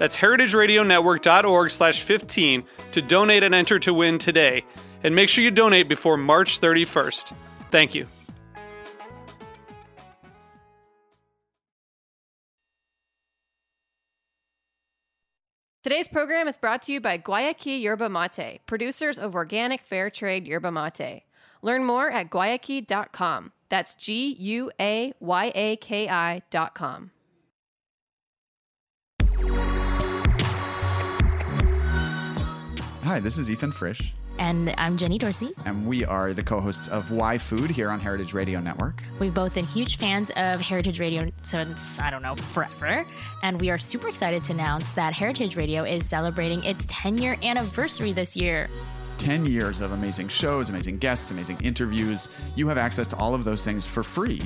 That's heritageradionetwork.org slash 15 to donate and enter to win today. And make sure you donate before March 31st. Thank you. Today's program is brought to you by Guayaki Yerba Mate, producers of organic fair trade yerba mate. Learn more at guayaki.com. That's G U A Y A K I.com. Hi, this is Ethan Frisch, And I'm Jenny Dorsey. and we are the co hosts of Why Food here on Heritage Radio Network. We've both been huge fans of Heritage Radio since, I don't know, forever. And we are super excited to announce that Heritage Radio is celebrating its 10 year anniversary this year. 10 years of amazing shows, amazing guests, amazing interviews. You have access to all of those things for free,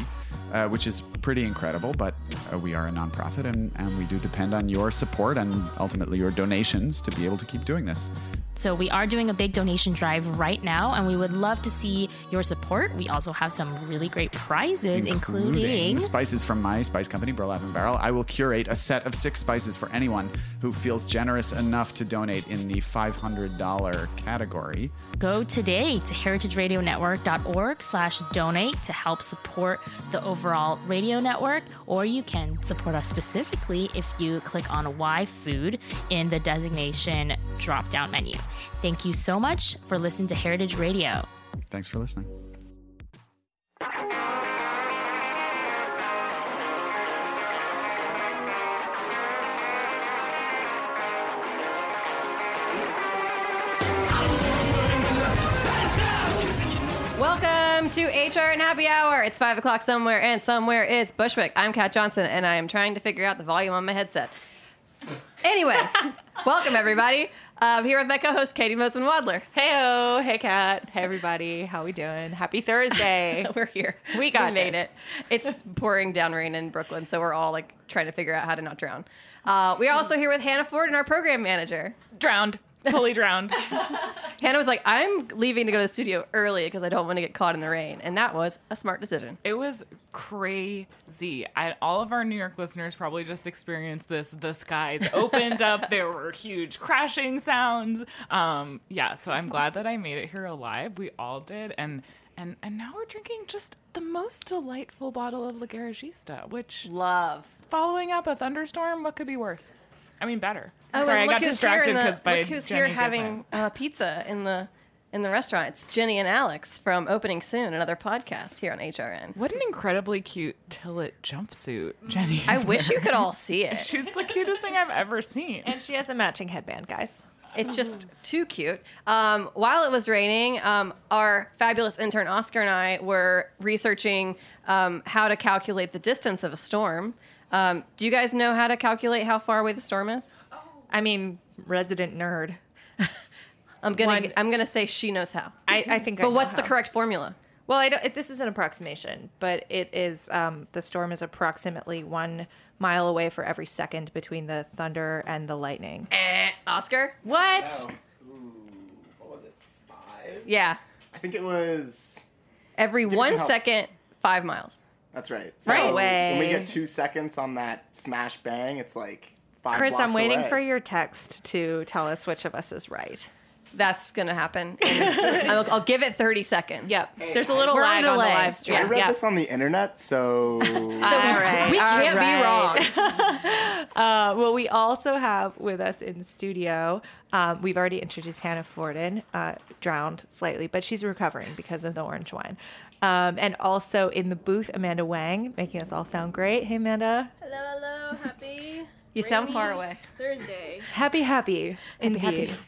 uh, which is pretty incredible. But uh, we are a nonprofit and, and we do depend on your support and ultimately your donations to be able to keep doing this. So we are doing a big donation drive right now, and we would love to see your support. We also have some really great prizes, including, spices from my spice company, Burlap and Barrel. I will curate a set of six spices for anyone who feels generous enough to donate in the $500 category. go today to heritageradionetwork.org slash donate to help support the overall radio network or you can support us specifically if you click on why food in the designation drop down menu thank you so much for listening to heritage radio Thanks for listening. Welcome to HRN Happy Hour. It's 5 o'clock somewhere, and somewhere is Bushwick. I'm Kat Johnson, and I am trying to figure out the volume on my headset. Anyway, welcome everybody. Um, here with my co-host Katie Mosen Wadler. Heyo, hey Kat, hey everybody, how we doing? Happy Thursday. We're here. We got made this. it. It's pouring down rain in Brooklyn, so we're all like trying to figure out how to not drown. Uh, we are also here with Hannah Ford and our program manager. drowned, fully drowned. Hannah was like, "I'm leaving to go to the studio early because I don't want to get caught in the rain," and that was a smart decision. It was crazy. I, all of our New York listeners probably just experienced this. The skies opened up. There were huge crashing sounds. Um, yeah, so I'm glad that I made it here alive. We all did, and and and now we're drinking just the most delightful bottle of La Garagista, which Love. following up a thunderstorm, what could be worse? I mean, better. Oh, Sorry, I and got look who's here distracted because by look who's Jenny here having uh, pizza in the in the restaurant. It's Jenny and Alex from Opening Soon, another podcast here on HRN. What an incredibly cute Tillet jumpsuit, Jenny. I is wish you could all see it. She's the cutest thing I've ever seen. and she has a matching headband, guys. It's just too cute. Um, while it was raining, um, our fabulous intern Oscar and I were researching um, how to calculate the distance of a storm. Um, do you guys know how to calculate how far away the storm is? I mean, resident nerd. I'm gonna One- I'm gonna say she knows how. I, I think. I But know what's the how. correct formula? Well, I don't, it, this is an approximation, but it is. Um, the storm is approximately one mile away for every second between the thunder and the lightning. Eh, Oscar? What? what was it? Five? Yeah. I think it was. Every me one help. second, five miles. That's right. So Right. When we Way. get two seconds on that smash bang, it's like five. Chris, I'm waiting away. for your text to tell us which of us is right. That's gonna happen. I'll, I'll give it 30 seconds. Yep. There's a little We're on lag on the live stream. I read Yep. this on the internet, so All right. We all can't right. be wrong. Uh, well, we also have with us in studio, um, we've already introduced Hannah Forden, uh, drowned slightly, but she's recovering because of the orange wine. Um, and also in the booth, Amanda Wang, making us all sound great. Hey, Amanda. Hello, hello, happy. You sound far away. Thursday. Happy, happy. Indeed. happy.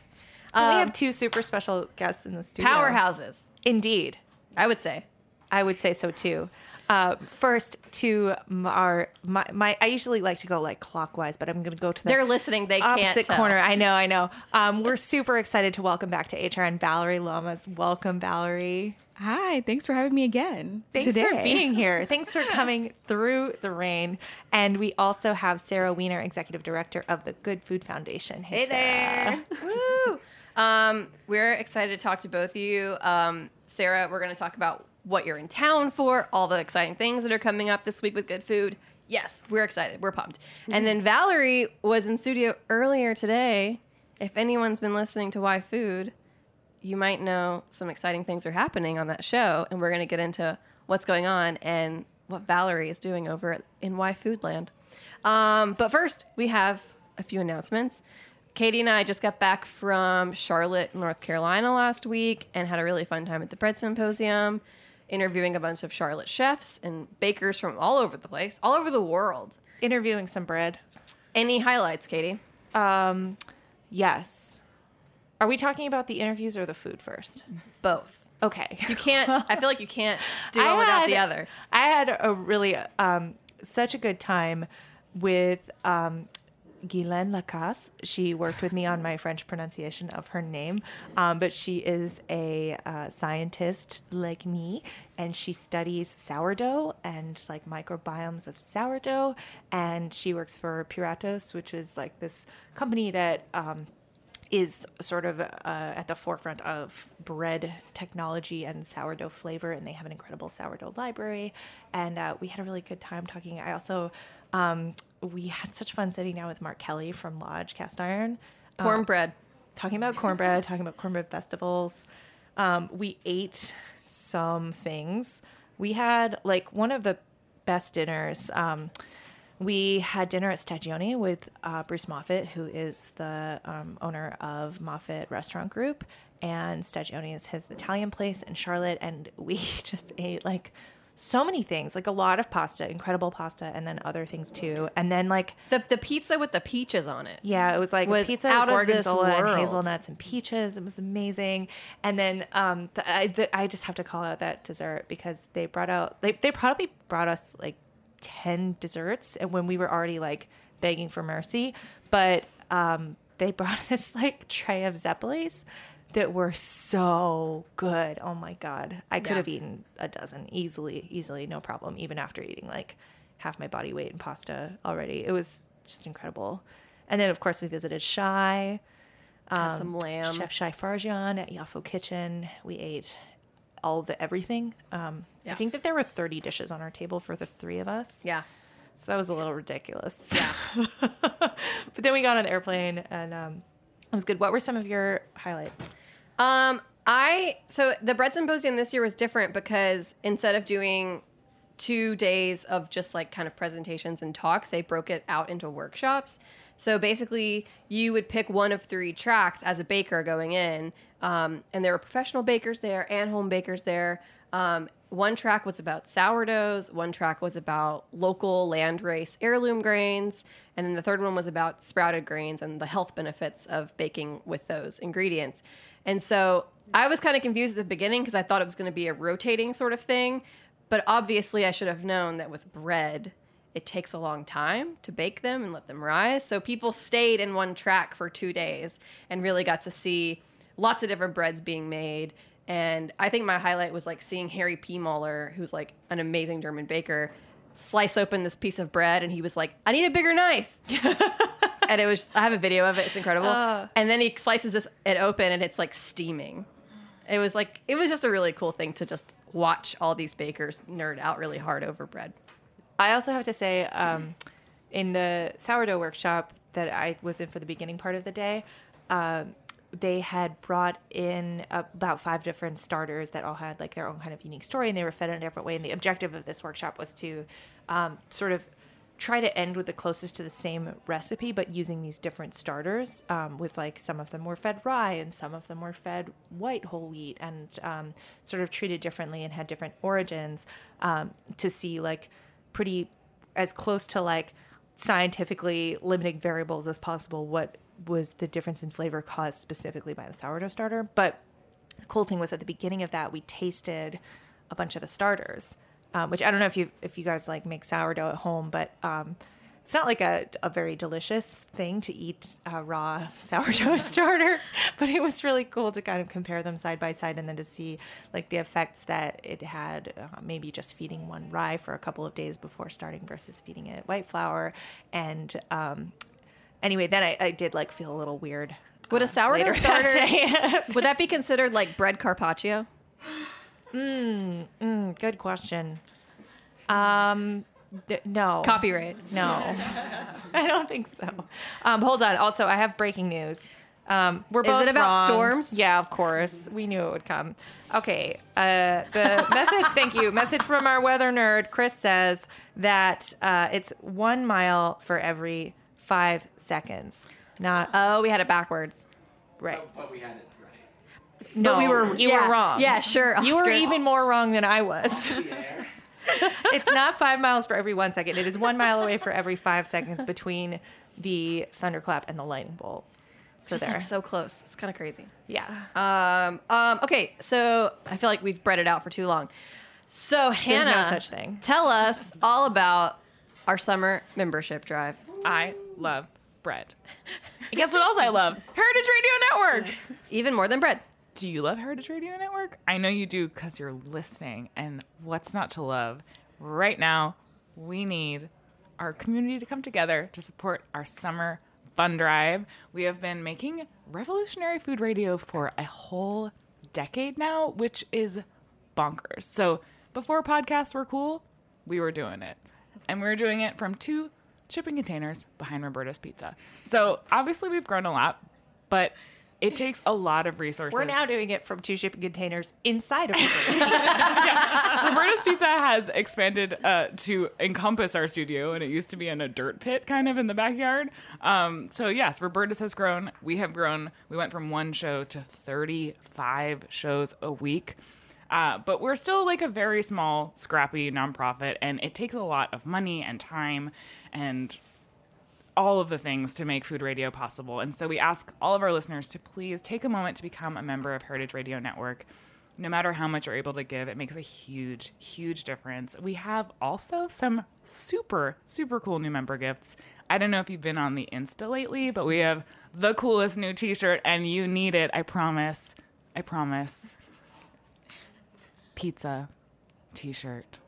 And we Um, have two super special guests in the studio. Powerhouses, Indeed. I would say. I would say so too. Uh, first to m- our my, my I usually like to go like clockwise, but I'm going to go to the They're listening. They can't opposite tell. corner. I know, I know. Um, we're super excited to welcome back to HR and Vallery Lomas. Welcome, Vallery. Hi, thanks for having me again. Thanks today. for being here. Thanks for coming through the rain. And we also have Sarah Weiner, Executive Director of the Good Food Foundation. Hey, there. Woo! Um, we're excited to talk to both of you. Um, Sarah, we're going to talk about what you're in town for, all the exciting things that are coming up this week with good food. Yes, we're excited. We're pumped. And then Vallery was in studio earlier today. If anyone's been listening to Why Food, you might know some exciting things are happening on that show, and we're going to get into what's going on and what Vallery is doing over at- in Why Foodland. Um, but first, we have a few announcements. Katie and I just got back from Charlotte, North Carolina last week and had a really fun time at the Bread Symposium, interviewing a bunch of Charlotte chefs and bakers from all over the place, all over the world. Interviewing some bread. Any highlights, Katie? Um, yes. Are we talking about the interviews or the food first? Both. Okay. You can't, I feel like you can't do one without the other. I had a really um, such a good time with um, Guylaine Lacasse. She worked with me on my French pronunciation of her name, um, but she is a uh, scientist like me, and she studies sourdough and like microbiomes of sourdough. And she works for Puratos, which is like this company that. Um, is sort of uh, at the forefront of bread technology and sourdough flavor, and they have an incredible sourdough library. And uh, we had a really good time talking. I also um, we had such fun sitting down with Mark Kelly from Lodge Cast Iron, Cornbread. talking about cornbread, talking about cornbread festivals. Um, we ate some things. We had like one of the best dinners. Um, we had dinner at Stagioni with uh, Bruce Moffett, who is the um, owner of Moffett Restaurant Group, and Stagioni is his Italian place in Charlotte. And we just ate like so many things, like a lot of pasta, incredible pasta, and then other things too. And then like The, the pizza with the peaches on it. yeah, it was like was pizza out with gorgonzola and hazelnuts and peaches. It was amazing. And then um, the, I, the, I just have to call out that dessert because they brought out they they probably brought us like ten desserts, and when we were already like begging for mercy, but um, they brought us like tray of zeppelis that were so good. Oh my god, I could Yeah. have eaten a dozen easily, easily, no problem, even after eating like half my body weight in pasta already. It was just incredible. And then, of course, we visited Shy, Had some lamb. Chef Shy Farjan at Yafo Kitchen. We ate all the everything. Um, I think that there were 30 dishes on our table for the three of us. Yeah. So that was a little ridiculous. Yeah. but then we got on the airplane and um, it was good. What were some of your highlights? Um, I so the bread symposium this year was different because instead of doing two days of just like kind of presentations and talks, they broke it out into workshops. So basically, you would pick one of three tracks as a baker going in, um, and there were professional bakers there and home bakers there. Um, one track was about sourdoughs, one track was about local landrace heirloom grains, and then the third one was about sprouted grains and the health benefits of baking with those ingredients. And so I was kind of confused at the beginning because I thought it was going to be a rotating sort of thing. But obviously, I should have known that with bread, it takes a long time to bake them and let them rise. So people stayed in one track for two days and really got to see lots of different breads being made. And I think my highlight was like seeing Harry P. Muller, who's like an amazing German baker, slice open this piece of bread and he was like, I need a bigger knife. and it was, I have a video of it. It's incredible. and then he slices this it open and it's like steaming. It was like, it was just a really cool thing to just watch all these bakers nerd out really hard over bread. I also have to say, um, in the sourdough workshop that I was in for the beginning part of the day, um, they had brought in about five different starters that all had like their own kind of unique story and they were fed in a different way. And the objective of this workshop was to um, sort of try to end with the closest to the same recipe, but using these different starters. Um, with like some of them were fed rye and some of them were fed white whole wheat and um, sort of treated differently and had different origins um, to see like pretty as close to like scientifically limiting variables as possible what was the difference in flavor caused specifically by the sourdough starter. But the cool thing was at the beginning of that we tasted a bunch of the starters, um, which I don't know if you if you guys like make sourdough at home, but um, it's not like a, a very delicious thing to eat a raw sourdough starter, but it was really cool to kind of compare them side by side and then to see like the effects that it had uh, maybe just feeding one rye for a couple of days before starting versus feeding it white flour. And um, anyway, then I, I did like feel a little weird. Would a uh, sourdough later that starter would that be considered like bread carpaccio? Mm, good question. Um, th- no. Copyright. No, I don't think so. Um, hold on. Also, I have breaking news. Um, we're both Is it about wrong. storms? Yeah, of course. We knew it would come. Okay. Uh, the message. Thank you. Message from our weather nerd, Chris says that uh, it's one mile for every five seconds. Not Oh, we had it backwards. right. But we had it right. No, we were- you yeah. were wrong. Yeah, sure, You were Oscar. even more wrong than I was. it's not five miles for every one second. It is one mile away for every five seconds between the thunderclap and the lightning bolt. So Just there. like so close. It's kind of crazy. yeah. Um, um, okay, so I feel like we've bred it out for too long. So There's Hannah, no such thing. Tell us all about our summer membership drive. I love bread. And guess what else I love? Heritage Radio Network. Even more than bread. Do you love Heritage Radio Network? I know you do because you're listening. And what's not to love? Right now, we need our community to come together to support our summer fun drive. We have been making revolutionary food radio for a whole decade now, which is bonkers. So before podcasts were cool, we were doing it. And we were doing it from two shipping containers behind Roberta's Pizza. So obviously we've grown a lot, but it takes a lot of resources. We're now doing it from two shipping containers inside of it. Roberta's Pizza has expanded uh, to encompass our studio, and it used to be in a dirt pit kind of in the backyard. Um, so, yes, Roberta's has grown. We have grown. We went from one show to 35 shows a week. Uh, but we're still like a very small, scrappy nonprofit, and it takes a lot of money and time and all of the things to make food radio possible. And so we ask all of our listeners to please take a moment to become a member of Heritage Radio Network. No matter how much you're able to give, it makes a huge, huge difference. We have also some super, super cool new member gifts. I don't know if you've been on the Insta lately, but we have the coolest new t shirt, and you need it. I promise. I promise. Pizza t shirt.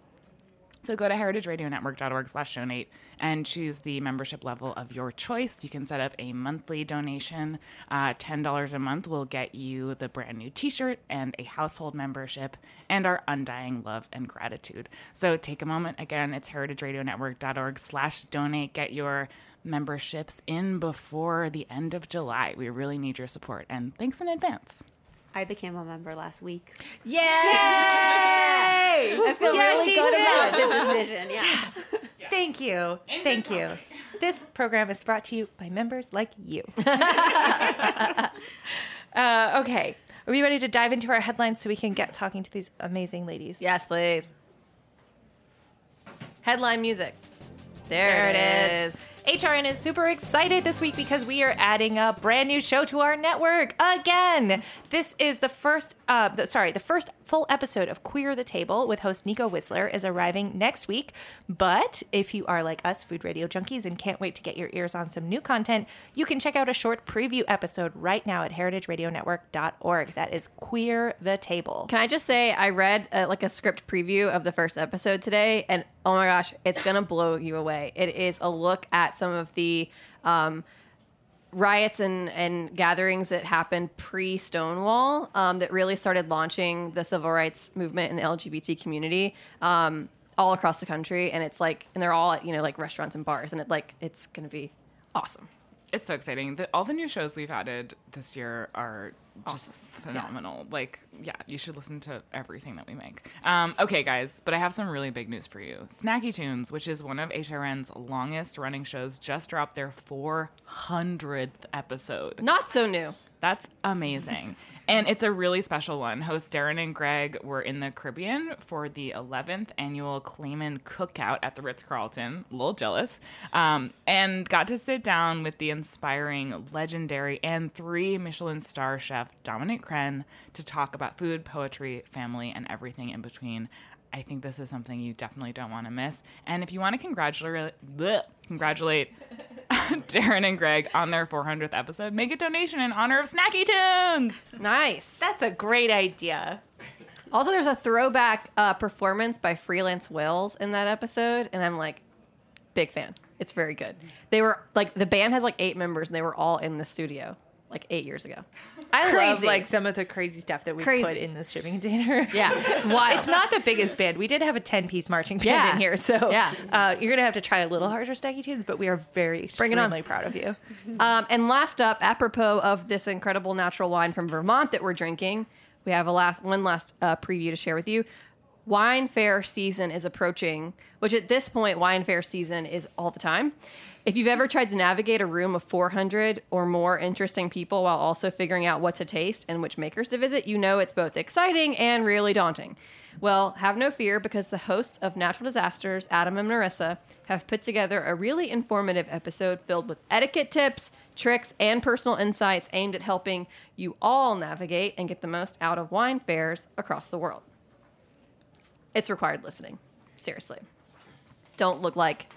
So go to heritageradionetwork.org slash donate and choose the membership level of your choice. You can set up a monthly donation. Uh, $10 a month will get you the brand new t-shirt and a household membership and our undying love and gratitude. So take a moment. Again, it's heritageradionetwork.org slash donate. Get your memberships in before the end of July. We really need your support. And thanks in advance. I became a member last week. Yay! I feel Yeah, really she good did. about the decision. Yes. Thank you. Thank you. This program is brought to you by members like you. uh, okay. Are we ready to dive into our headlines so we can get talking to these amazing ladies? Yes, please. Headline music. There, There it is. HRN is super excited this week because we are adding a brand new show to our network again. This is the first, uh, the, sorry, the first full episode of Queer the Table with host Nico Whistler is arriving next week. But if you are like us, food radio junkies, and can't wait to get your ears on some new content, you can check out a short preview episode right now at heritageradionetwork.org. That is Queer the Table. Can I just say I read uh, like a script preview of the first episode today, and oh my gosh, it's gonna blow you away. It is a look at some of the um, riots and, and gatherings that happened pre Stonewall um, that really started launching the civil rights movement in the LGBT community um, all across the country. And it's like, and they're all at, you know, like restaurants and bars, and it like, it's going to be awesome. It's so exciting. The, all the new shows we've added this year are just phenomenal. Like, yeah, you should listen to everything that we make. Um, okay, guys, but I have some really big news for you. Snacky Tunes, which is one of HRN's longest running shows, just dropped their 400th episode. Not so new. That's amazing. And it's a really special one. Hosts Darren and Greg were in the Caribbean for the 11th annual Cayman Cookout at the Ritz Carlton. A little jealous. Um, and got to sit down with the inspiring, legendary, and three Michelin star chef Dominique Crenn to talk about food, poetry, family, and everything in between. I think this is something you definitely don't want to miss. And if you want to congratulate, bleh, congratulate Darren and Greg on their 400th episode, make a donation in honor of Snacky Tunes. Nice. That's a great idea. Also, there's a throwback uh, performance by Freelance Whales in that episode, and I'm like, big fan. It's very good. They were like the band has like eight members, and they were all in the studio like eight years ago. I love like some of the crazy stuff that we Crazy. put in this shipping container. Yeah, it's wild. It's not the biggest band. We did have a 10 piece marching band Yeah. in here. So Yeah. uh, you're going to have to try a little harder, Snacky Tunes, but we are very Bring it on. extremely proud of you. Um, and last up, apropos of this incredible natural wine from Vermont that we're drinking, we have a last one last uh, preview to share with you. Wine fair season is approaching, which at this point, wine fair season is all the time. If you've ever tried to navigate a room of 400 or more interesting people while also figuring out what to taste and which makers to visit, you know it's both exciting and really daunting. Well, have no fear because the hosts of Natural Disasters, Adam and Marissa, have put together a really informative episode filled with etiquette tips, tricks, and personal insights aimed at helping you all navigate and get the most out of wine fairs across the world. It's required listening. Seriously. Don't look like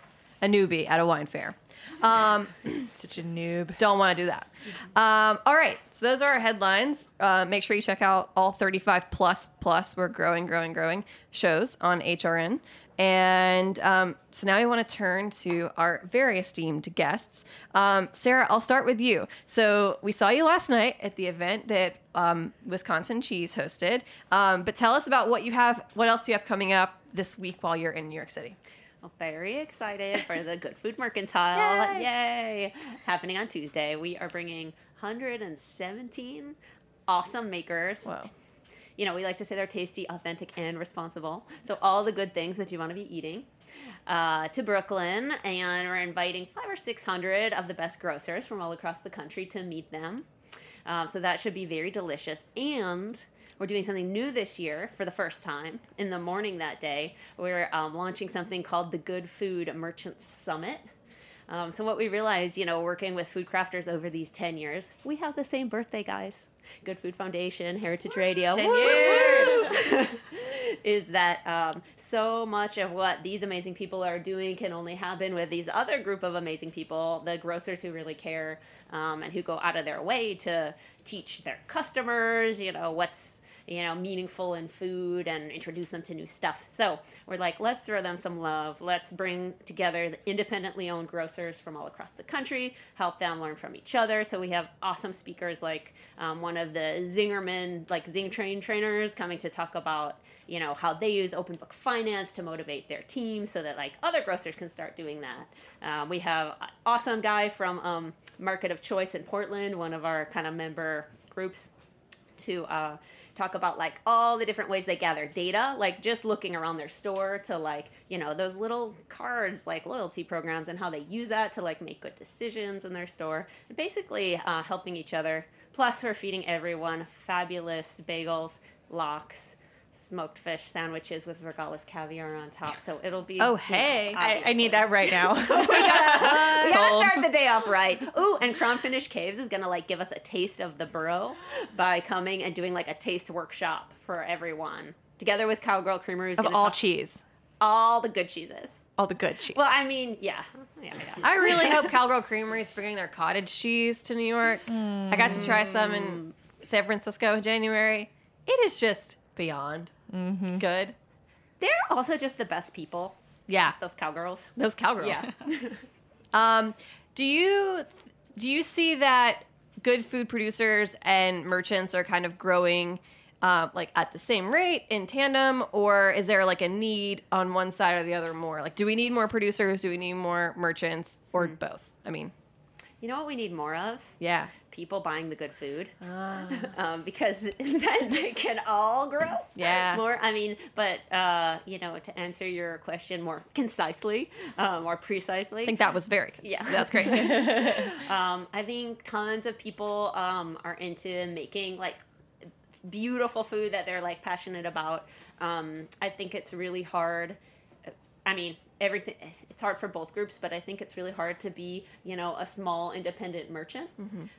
a newbie at a wine fair. Um, Such a noob. don't want to do that. Um, all right, so those are our headlines. Uh, make sure you check out all 35 plus plus. We're growing, growing, growing shows on HRN. And um, so now we want to turn to our very esteemed guests. Um, Sarah, I'll start with you. So we saw you last night at the event that um, Wisconsin Cheese hosted. Um, but tell us about what you have, what else you have coming up this week while you're in New York City. Well, very excited for the Good Food Mercantile. Yay. Happening on Tuesday. We are bringing 117 awesome makers. Wow. You know, we like to say they're tasty, authentic, and responsible. So, all the good things that you want to be eating. Uh, to Brooklyn, and we're inviting five or six hundred of the best grocers from all across the country to meet them. Um, so that should be very delicious. And we're doing something new this year for the first time. In the morning that day, we're um, launching something called the Good Food Merchants Summit. Um, so what we realized, you know, working with food crafters over these 10 years, we have the same birthday, guys. Good Food Foundation, Heritage Radio. 10 Woo! years. is that um, so much of what these amazing people are doing can only happen with these other group of amazing people, the grocers who really care um, and who go out of their way to teach their customers, you know, what's you know meaningful in food and introduce them to new stuff. So we're like, let's throw them some love. Let's bring together the independently owned grocers from all across the country, help them learn from each other. So we have awesome speakers like um, one of the Zingerman, like Zing Train trainers, coming to talk about you know how they use open book finance to motivate their team so that like other grocers can start doing that um, we have awesome guy from um, market of choice in portland one of our kind of member groups to uh, talk about like all the different ways they gather data like just looking around their store to like you know those little cards like loyalty programs and how they use that to like make good decisions in their store. And basically uh, helping each other. Plus we're feeding everyone fabulous bagels locks smoked fish sandwiches with regalis caviar on top so it'll be Oh, you know, hey. I, I need that right now. we gotta, we gotta start the day off right. Ooh, and Crown Finish Caves is gonna like give us a taste of the borough by coming and doing like a taste workshop for everyone, together with Cowgirl Creamery. who's of all talk cheese. all the good cheeses. All the good cheese. Well, I mean, yeah, yeah, yeah. I really hope Cowgirl Creamery is bringing their cottage cheese to New York. I got to try some in mm. San Francisco in January. It is just beyond good. They're also just the best people. Yeah, Those cowgirls. those cowgirls. Yeah. Um, do you do you see that good food producers and merchants are kind of growing uh, like at the same rate in tandem, or is there like a need on one side or the other more? Like, do we need more producers? Do we need more merchants, or both? I mean, You know what we need more of? Yeah. People buying the good food. um, because then they can all grow. Yeah. More, I mean, but, uh, you know, to answer your question more concisely, uh, more precisely. I think that was very. Yeah. That's great. um, I think tons of people um, are into making like beautiful food that they're like passionate about. Um, I think it's really hard. I mean, everything. It's hard for both groups, but I think it's really hard to be, you know, a small independent merchant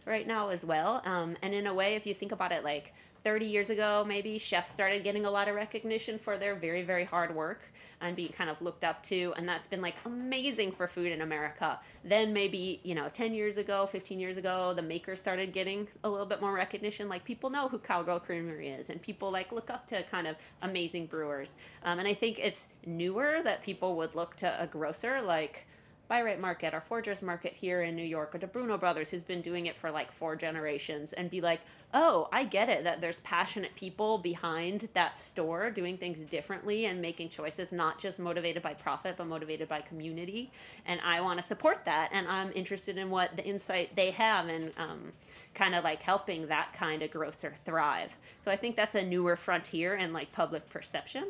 right now as well. Um, and in a way, if you think about it, like 30 years ago, maybe chefs started getting a lot of recognition for their very, very hard work and being kind of looked up to. And that's been like amazing for food in America. Then maybe, you know, 10 years ago, 15 years ago, the makers started getting a little bit more recognition. Like people know who Cowgirl Creamery is and people like look up to kind of amazing brewers. Um, and I think it's newer that people would look to a grocer like, Bi-Rite Market or Foragers Market here in New York or the Bruno Brothers who's been doing it for like four generations and be like, oh, I get it that there's passionate people behind that store doing things differently and making choices not just motivated by profit but motivated by community. And I want to support that. And I'm interested in what the insight they have and um, kind of like helping that kind of grocer thrive. So I think that's a newer frontier in like public perception.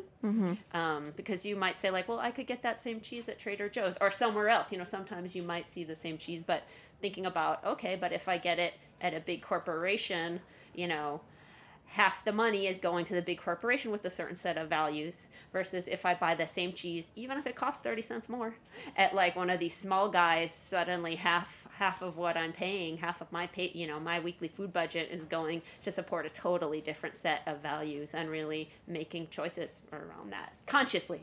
Um, because you might say like well i could get that same cheese at trader joe's or somewhere else. You know sometimes you might see the same cheese but thinking about okay but if i get it at a big corporation you know half the money is going to the big corporation with a certain set of values versus if i buy the same cheese even if it costs 30 cents more at like one of these small guys suddenly half half of what i'm paying half of my pay you know my weekly food budget is going to support a totally different set of values and really making choices around that consciously.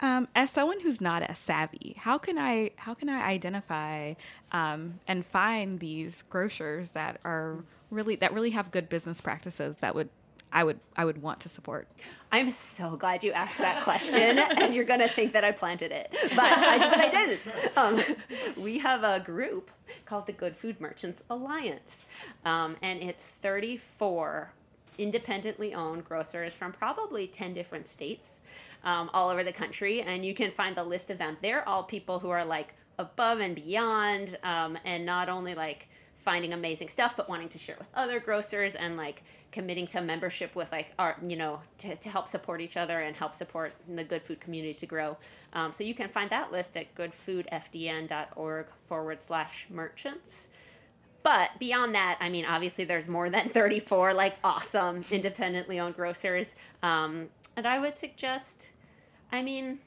Um, as someone who's not as savvy, how can I how can I identify um, and find these grocers that are really that really have good business practices that would I would I would want to support? I'm so glad you asked that question, and you're gonna think that I planted it, but I, but I didn't. Um, we have a group called the Good Food Merchants Alliance, um, and it's 34 independently owned grocers from probably 10 different states um, all over the country, and you can find the list of them. They're all people who are like above and beyond, um, and not only like finding amazing stuff, but wanting to share with other grocers and like committing to membership with like our, you know, to, to help support each other and help support the good food community to grow. Um, so you can find that list at goodfoodfdn.org forward slash merchants. But beyond that, I mean, obviously there's more than 34 like awesome independently owned grocers. Um, and I would suggest, I mean,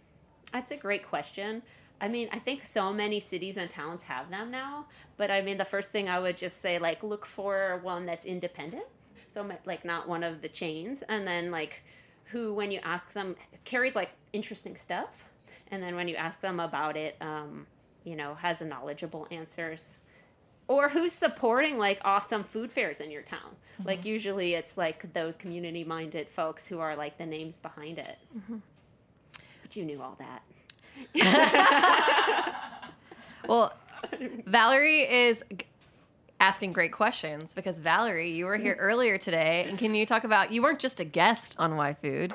that's a great question. I mean, I think so many cities and towns have them now. But I mean, the first thing I would just say, like, look for one that's independent. So, like, not one of the chains. And then, like, who, when you ask them, carries, like, interesting stuff. And then when you ask them about it, um, you know, has a knowledgeable answers or who's supporting like awesome food fairs in your town like usually it's like those community minded folks who are like the names behind it but you knew all that Well, Vallery is asking great questions because Vallery, you were here earlier today, and can you talk about you weren't just a guest on Why Food?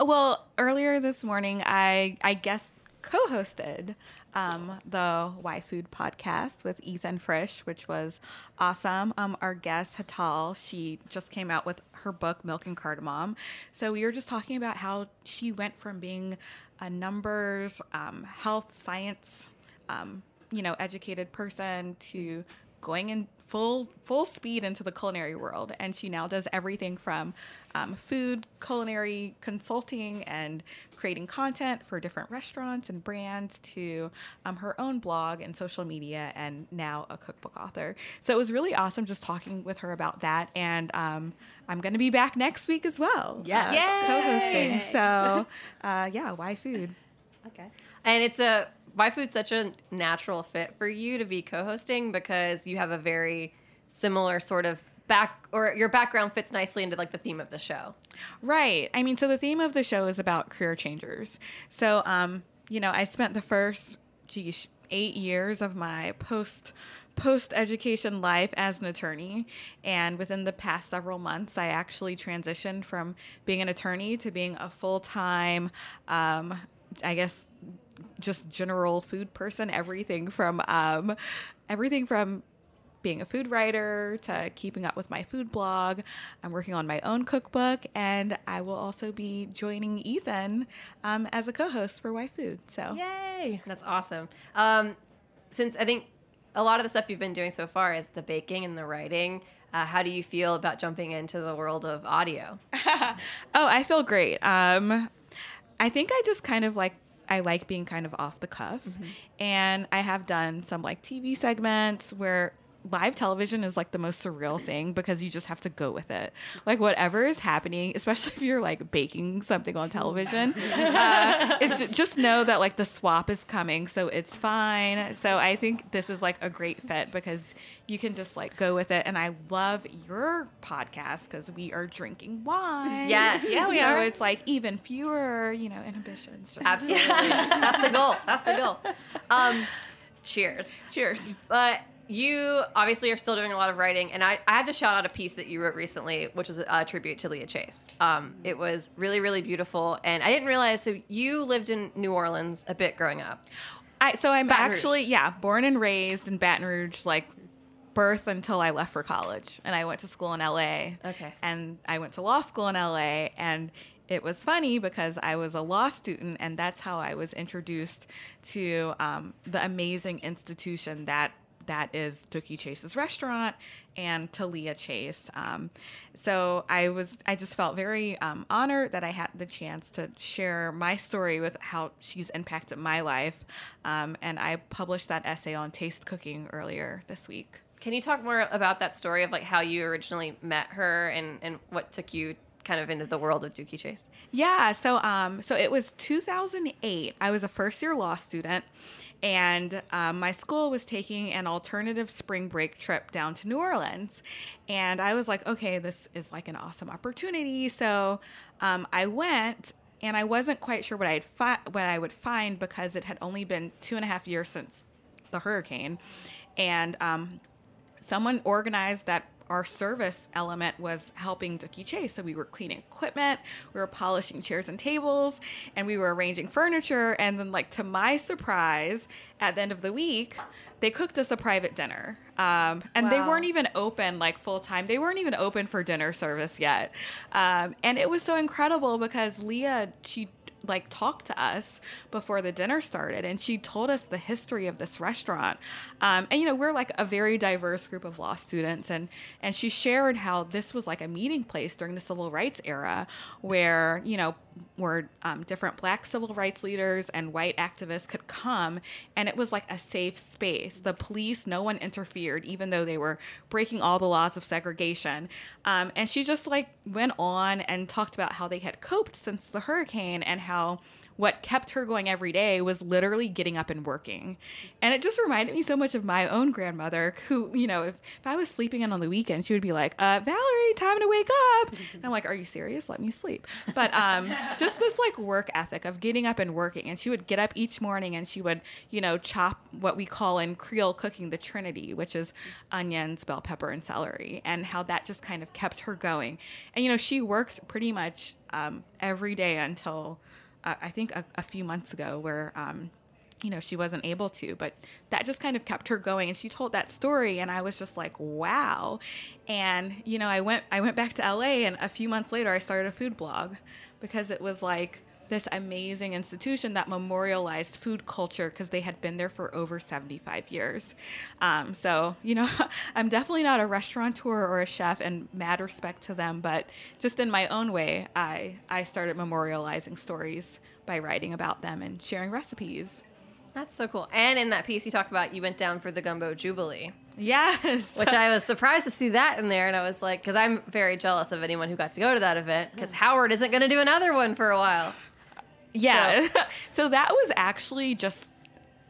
Well, earlier this morning, I I guest co-hosted um, the Why Food podcast with Ethan Frisch, which was awesome. Um, our guest Hetal, she just came out with her book Milk and Cardamom. So we were just talking about how she went from being a numbers, um, health, science, um, you know, educated person to going in full full speed into the culinary world. And she now does everything from um, food culinary consulting and creating content for different restaurants and brands to um, her own blog and social media and now a cookbook author. So it was really awesome just talking with her about that. And um, i'm going to be back next week as well Yeah, uh, co-hosting. So uh, yeah why food? Okay. And it's a Why Food's such a natural fit for you to be co-hosting because you have a very similar sort of back or your background fits nicely into like the theme of the show. Right. I mean, so the theme of the show is about career changers. So, um, you know, I spent the first, geez, eight years of my post post education life as an attorney, and within the past several months, I actually transitioned from being an attorney to being a full time, um, I guess, just general food person. Everything from um, everything from being a food writer to keeping up with my food blog. I'm working on my own cookbook, and I will also be joining Ethan um, as a co-host for Why Food. So Yay! That's awesome. Um, since I think a lot of the stuff you've been doing so far is the baking and the writing, uh, how do you feel about jumping into the world of audio? oh, I feel great. Um, I think I just kind of like I like being kind of off the cuff, mm-hmm. and I have done some like TV segments where live television is like the most surreal thing because you just have to go with it. Like whatever is happening, especially if you're like baking something on television, uh, it's just know that like the swap is coming, so it's fine. So I think this is like a great fit because you can just like go with it. And I love your podcast because we are drinking wine. Yes. Yeah, we so are. it's like even fewer, you know, inhibitions. Just Absolutely. That's the goal. That's the goal. Um, cheers. Cheers. But you obviously are still doing a lot of writing, and I, I had to shout out a piece that you wrote recently, which was a, tribute to Leah Chase. Um, it was really, really beautiful, and I didn't realize. So you lived in New Orleans a bit growing up. I, so I'm Baton Rouge. actually yeah born and raised in Baton Rouge, like birth until I left for college, and I went to school in LA. Okay. And I went to law school in LA, and it was funny because I was a law student, and that's how I was introduced to um, the amazing institution that that is Dooky Chase's restaurant and Talia Chase. Um, so I was, I just felt very um, honored that I had the chance to share my story with how she's impacted my life. Um, and I published that essay on taste cooking earlier this week. Can you talk more about that story of like how you originally met her and, and what took you kind of into the world of Dooky Chase? Yeah, so um, so it was 2008. I was a first year law student, and um, my school was taking an alternative spring break trip down to New Orleans, and I was like, okay, this is like an awesome opportunity. So um, I went. And I wasn't quite sure what I'd fi- what I would find because it had only been two and a half years since the hurricane, and um, someone organized that our service element was helping Dooky Chase. So we were cleaning equipment, we were polishing chairs and tables, and we were arranging furniture. And then, like to my surprise, at the end of the week, they cooked us a private dinner. Um, and they weren't even open like full time. They weren't even open for dinner service yet. Um, and it was so incredible because Leah, she like talked to us before the dinner started and she told us the history of this restaurant. Um, and you know we're like a very diverse group of law students and and she shared how this was like a meeting place during the civil rights era where you know where um, different black civil rights leaders and white activists could come and it was like a safe space. The police no one interfered even though they were breaking all the laws of segregation. Um, and she just like went on and talked about how they had coped since the hurricane and how what kept her going every day was literally getting up and working. And it just reminded me so much of my own grandmother, who, you know, if, if I was sleeping in on the weekend, she would be like, uh, Vallery, time to wake up. And I'm like, Are you serious? Let me sleep. But um, just this like work ethic of getting up and working. And she would get up each morning and she would, you know, chop what we call in Creole cooking the Trinity, which is onions, bell pepper, and celery, and how that just kind of kept her going. And, you know, she worked pretty much um, every day until I think a, a few months ago, where um, you know she wasn't able to, but that just kind of kept her going. And she told that story, and I was just like, wow. And you know, I went I went back to LA, and a few months later, I started a food blog because it was like this amazing institution that memorialized food culture because they had been there for over 75 years. Um, so, you know, I'm definitely not a restaurateur or a chef, and mad respect to them, but just in my own way, I, I started memorializing stories by writing about them and sharing recipes. That's so cool. And in that piece, you talk about you went down for the Gumbo Jubilee, Yes. which I was surprised to see that in there. And I was like, because I'm very jealous of anyone who got to go to that event, because Howard isn't going to do another one for a while. Yeah. So, that was actually just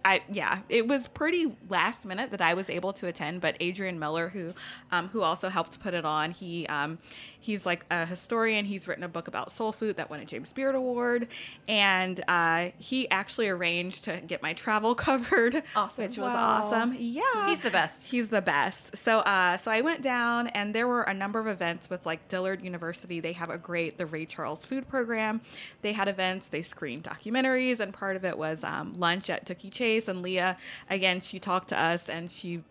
I yeah, it was pretty last minute that I was able to attend, but Adrian Miller who um, who also helped put it on, he um, he's like a historian, he's written a book about soul food that won a James Beard award and uh, he actually arranged to get my travel covered, Awesome. which was Wow. awesome. Yeah. He's the best. He's the best. So, uh, so I went down, and there were a number of events with like Dillard University. They have a great the Ray Charles Food Program. They had events. They screened documentaries, and part of it was um, lunch at Dooky Chase. And Leah, again, she talked to us and she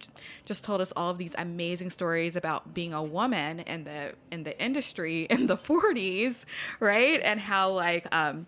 just told us all of these amazing stories about being a woman in the in the industry in the 40s, right? And how like um,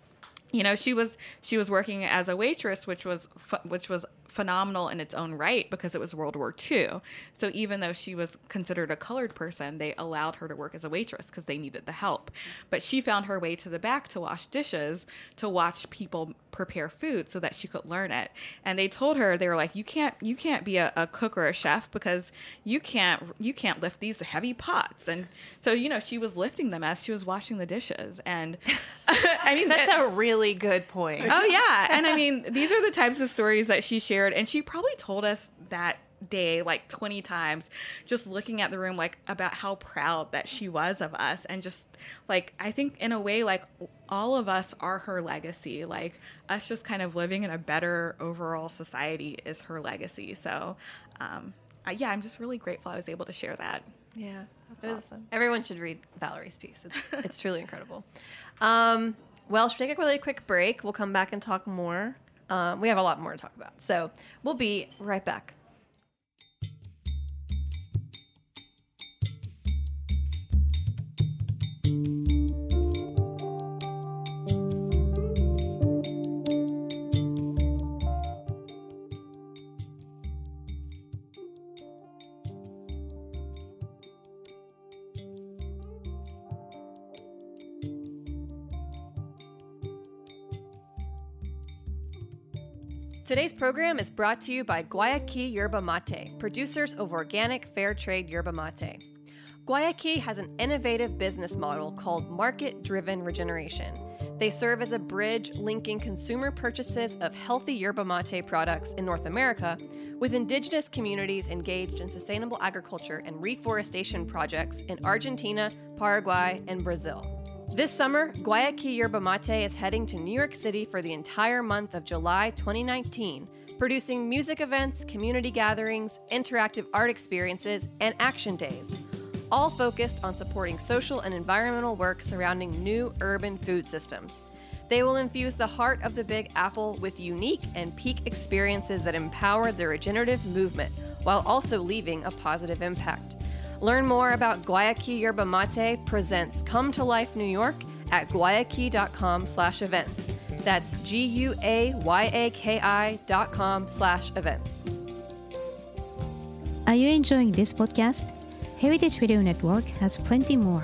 you know she was she was working as a waitress, which was which was phenomenal in its own right because it was World War II. So even though she was considered a colored person, they allowed her to work as a waitress because they needed the help. But she found her way to the back to wash dishes, to watch people prepare food so that she could learn it. And they told her they were like, "You can't you can't be a, a cook or a chef because you can't you can't lift these heavy pots." And so you know she was lifting them as she was washing the dishes. And I mean That's that- a really good point. Oh yeah, and I mean these are the types of stories that she shared, and she probably told us that day like 20 times just looking at the room like about how proud that she was of us and just like i think in a way like all of us are her legacy like us just kind of living in a better overall society is her legacy so um I, yeah i'm just really grateful i was able to share that Yeah, That's It was- awesome. Everyone should read Vallery's piece. It's it's truly incredible. Um, well, should we take a really quick break? We'll come back and talk more. Um, we have a lot more to talk about, so we'll be right back. Today's program is brought to you by Guayaki Yerba Mate, producers of organic fair trade yerba mate. Guayaki has an innovative business model called market driven regeneration. They serve as a bridge linking consumer purchases of healthy yerba mate products in North America with indigenous communities engaged in sustainable agriculture and reforestation projects in Argentina, Paraguay, and Brazil. This summer, Guayaki Yerba Mate is heading to New York City for the entire month of July 2019, producing music events, community gatherings, interactive art experiences, and action days, all focused on supporting social and environmental work surrounding new urban food systems. They will infuse the heart of the Big Apple with unique and peak experiences that empower the regenerative movement while also leaving a positive impact. Learn more about Guayaki Yerba Mate presents Come to Life New York at guayaki.com slash events. That's G-U-A-Y-A-K-I dot com slash events. Are you enjoying this podcast? Heritage Radio Network has plenty more.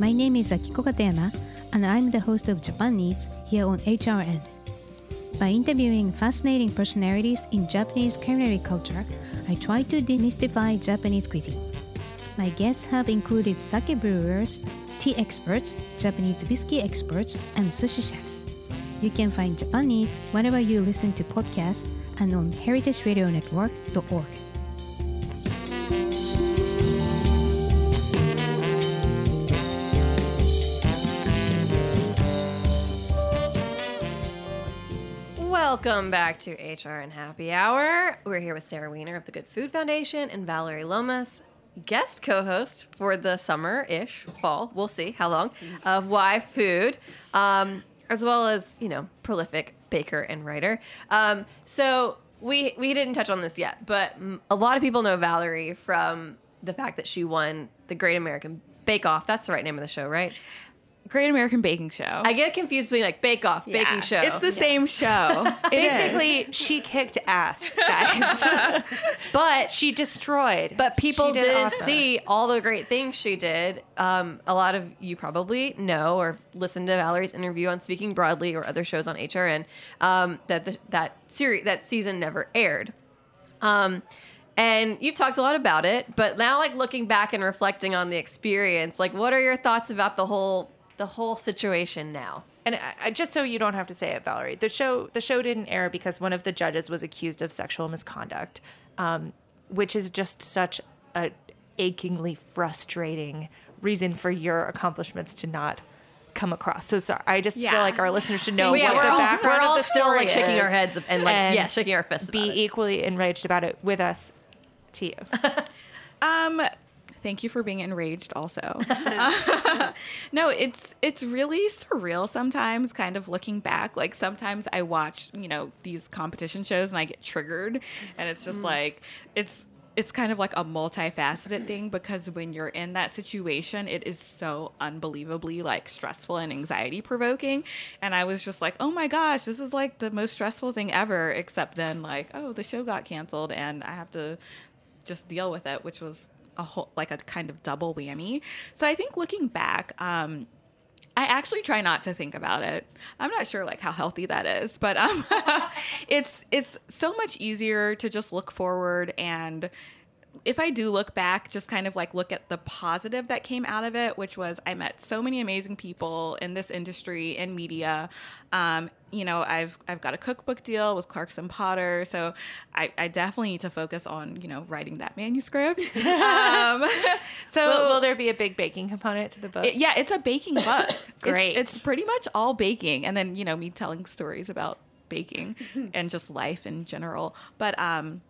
My name is Akiko Katayama, and I'm the host of Japan Eats here on HRN. By interviewing fascinating personalities in Japanese culinary culture, I try to demystify Japanese cuisine. My guests have included sake brewers, tea experts, Japanese whiskey experts, and sushi chefs. You can find Japan Eats wherever you listen to podcasts and on heritageradionetwork.org. Welcome back to HRN Happy Hour. We're here with Sarah Weiner of the Good Food Foundation and Vallery Lomas, guest co-host for the summer-ish fall. We'll see how long of Why Food, um, as well as you know prolific baker and writer. Um, so we we didn't touch on this yet, but a lot of people know Vallery from the fact that she won the Great American Bake Off. That's the right name of the show, right? Great american baking show I get confused between like Bake Off, Yeah. baking show. it's the same show It is. Basically, she kicked ass, guys. but she destroyed. But people did didn't awesome. see all the great things she did. Um, a lot of you probably know or listened to Vallery's interview on Speaking Broadly or other shows on HRN um, that the, that series that season never aired. Um, and you've talked a lot about it, but now like looking back and reflecting on the experience, like what are your thoughts about the whole the whole situation now? And I, I- just so you don't have to say it, Vallery, the show the show didn't air because one of the judges was accused of sexual misconduct, um, which is just such a achingly frustrating reason for your accomplishments to not come across. So sorry, I just Yeah. feel like our listeners should know Yeah, what we're the all- background we're all of the still, story like, shaking our heads and, like, yeah, shaking our fists Be about it. equally enraged about it with us. To you. Um, thank you for being enraged. Also, no, it's it's really surreal sometimes. Kind of looking back, like sometimes I watch you know these competition shows and I get triggered, and it's just mm-hmm. like it's it's kind of like a multifaceted thing because when you're in that situation, it is so unbelievably like stressful and anxiety provoking. And I was just like, oh my gosh, this is like the most stressful thing ever. Except then, like, oh, the show got canceled and I have to just deal with it, which was a whole like a kind of double whammy. So I think looking back, um, I actually try not to think about it. I'm not sure like how healthy that is, but um, it's it's so much easier to just look forward and if I do look back, just kind of like look at the positive that came out of it, which was I met so many amazing people in this industry in media. Um, you know, I've I've got a cookbook deal with Clarkson Potter, so I, I definitely need to focus on you know writing that manuscript. um, so will, will there be a big baking component to the book? it- yeah, it's a baking book. It's- Great. It's, pretty much all baking, and then you know me telling stories about baking and just life in general. But um,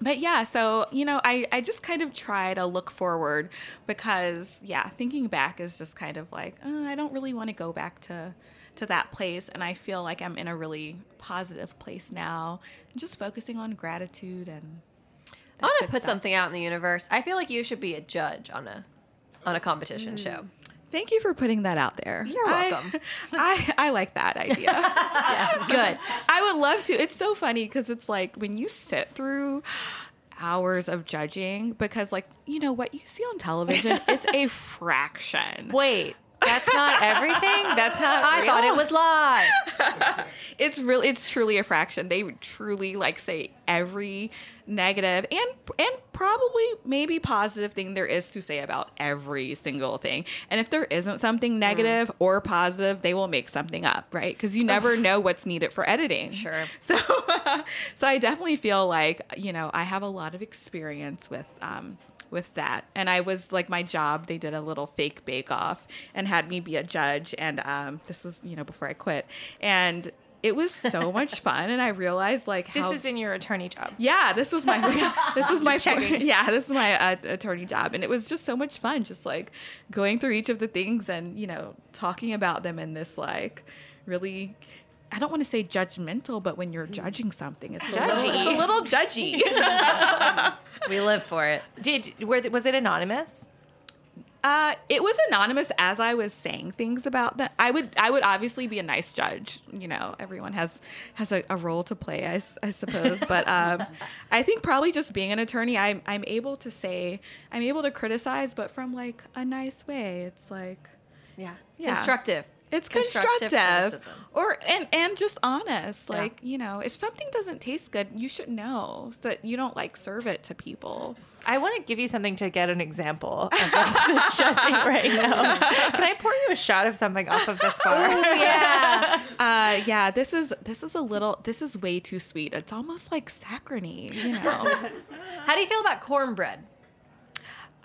but yeah, so you know, I I just kind of try to look forward because yeah, thinking back is just kind of like uh, I don't really want to go back to to that place, and I feel like I'm in a really positive place now, just focusing on gratitude and. I want to put stuff. something out in the universe. I feel like you should be a judge on a on a competition mm. show. Thank you for putting that out there. You're welcome. I, I, like that idea. Good. I would love to. It's so funny because it's like when you sit through hours of judging, because like you know what you see on television, it's a fraction. Wait, that's not everything. That's not. I thought it was live. It's really, it's truly a fraction. They truly like say every negative and and probably maybe positive thing there is to say about every single thing. And if there isn't something negative or positive, they will make something up, right? Because you never know what's needed for editing. Sure. So, so I definitely feel like you know I have a lot of experience with um, with that, and I was like my job. They did a little fake bake off and had me be a judge, and um, this was you know before I quit, and it was so much fun, and I realized like This is in your attorney job. yeah, this was my this was my checking. yeah, this is my uh, attorney job, and it was just so much fun, just like going through each of the things and you know talking about them in this like really. I don't want to say judgmental, but when you're judging something, it's a little, it's a little judgy. We live for it. Did were, was it anonymous? Uh, it was anonymous as I was saying things about that. I would, I would obviously be a nice judge. You know, everyone has has a, a role to play, I, s- I suppose. But um, I think probably just being an attorney, I'm I'm able to say, I'm able to criticize, but from like a nice way. It's like Yeah. Yeah. Constructive. It's Constructive constructive, or and and just honest. Yeah. Like you know, if something doesn't taste good, you should know so that you don't like serve it to people. I want to give you something to get an example of the judging right now. Can I pour you a shot of something off of this bar? yeah. Uh, yeah, this is this is a little this is way too sweet. It's almost like saccharine, you know. How do you feel about cornbread?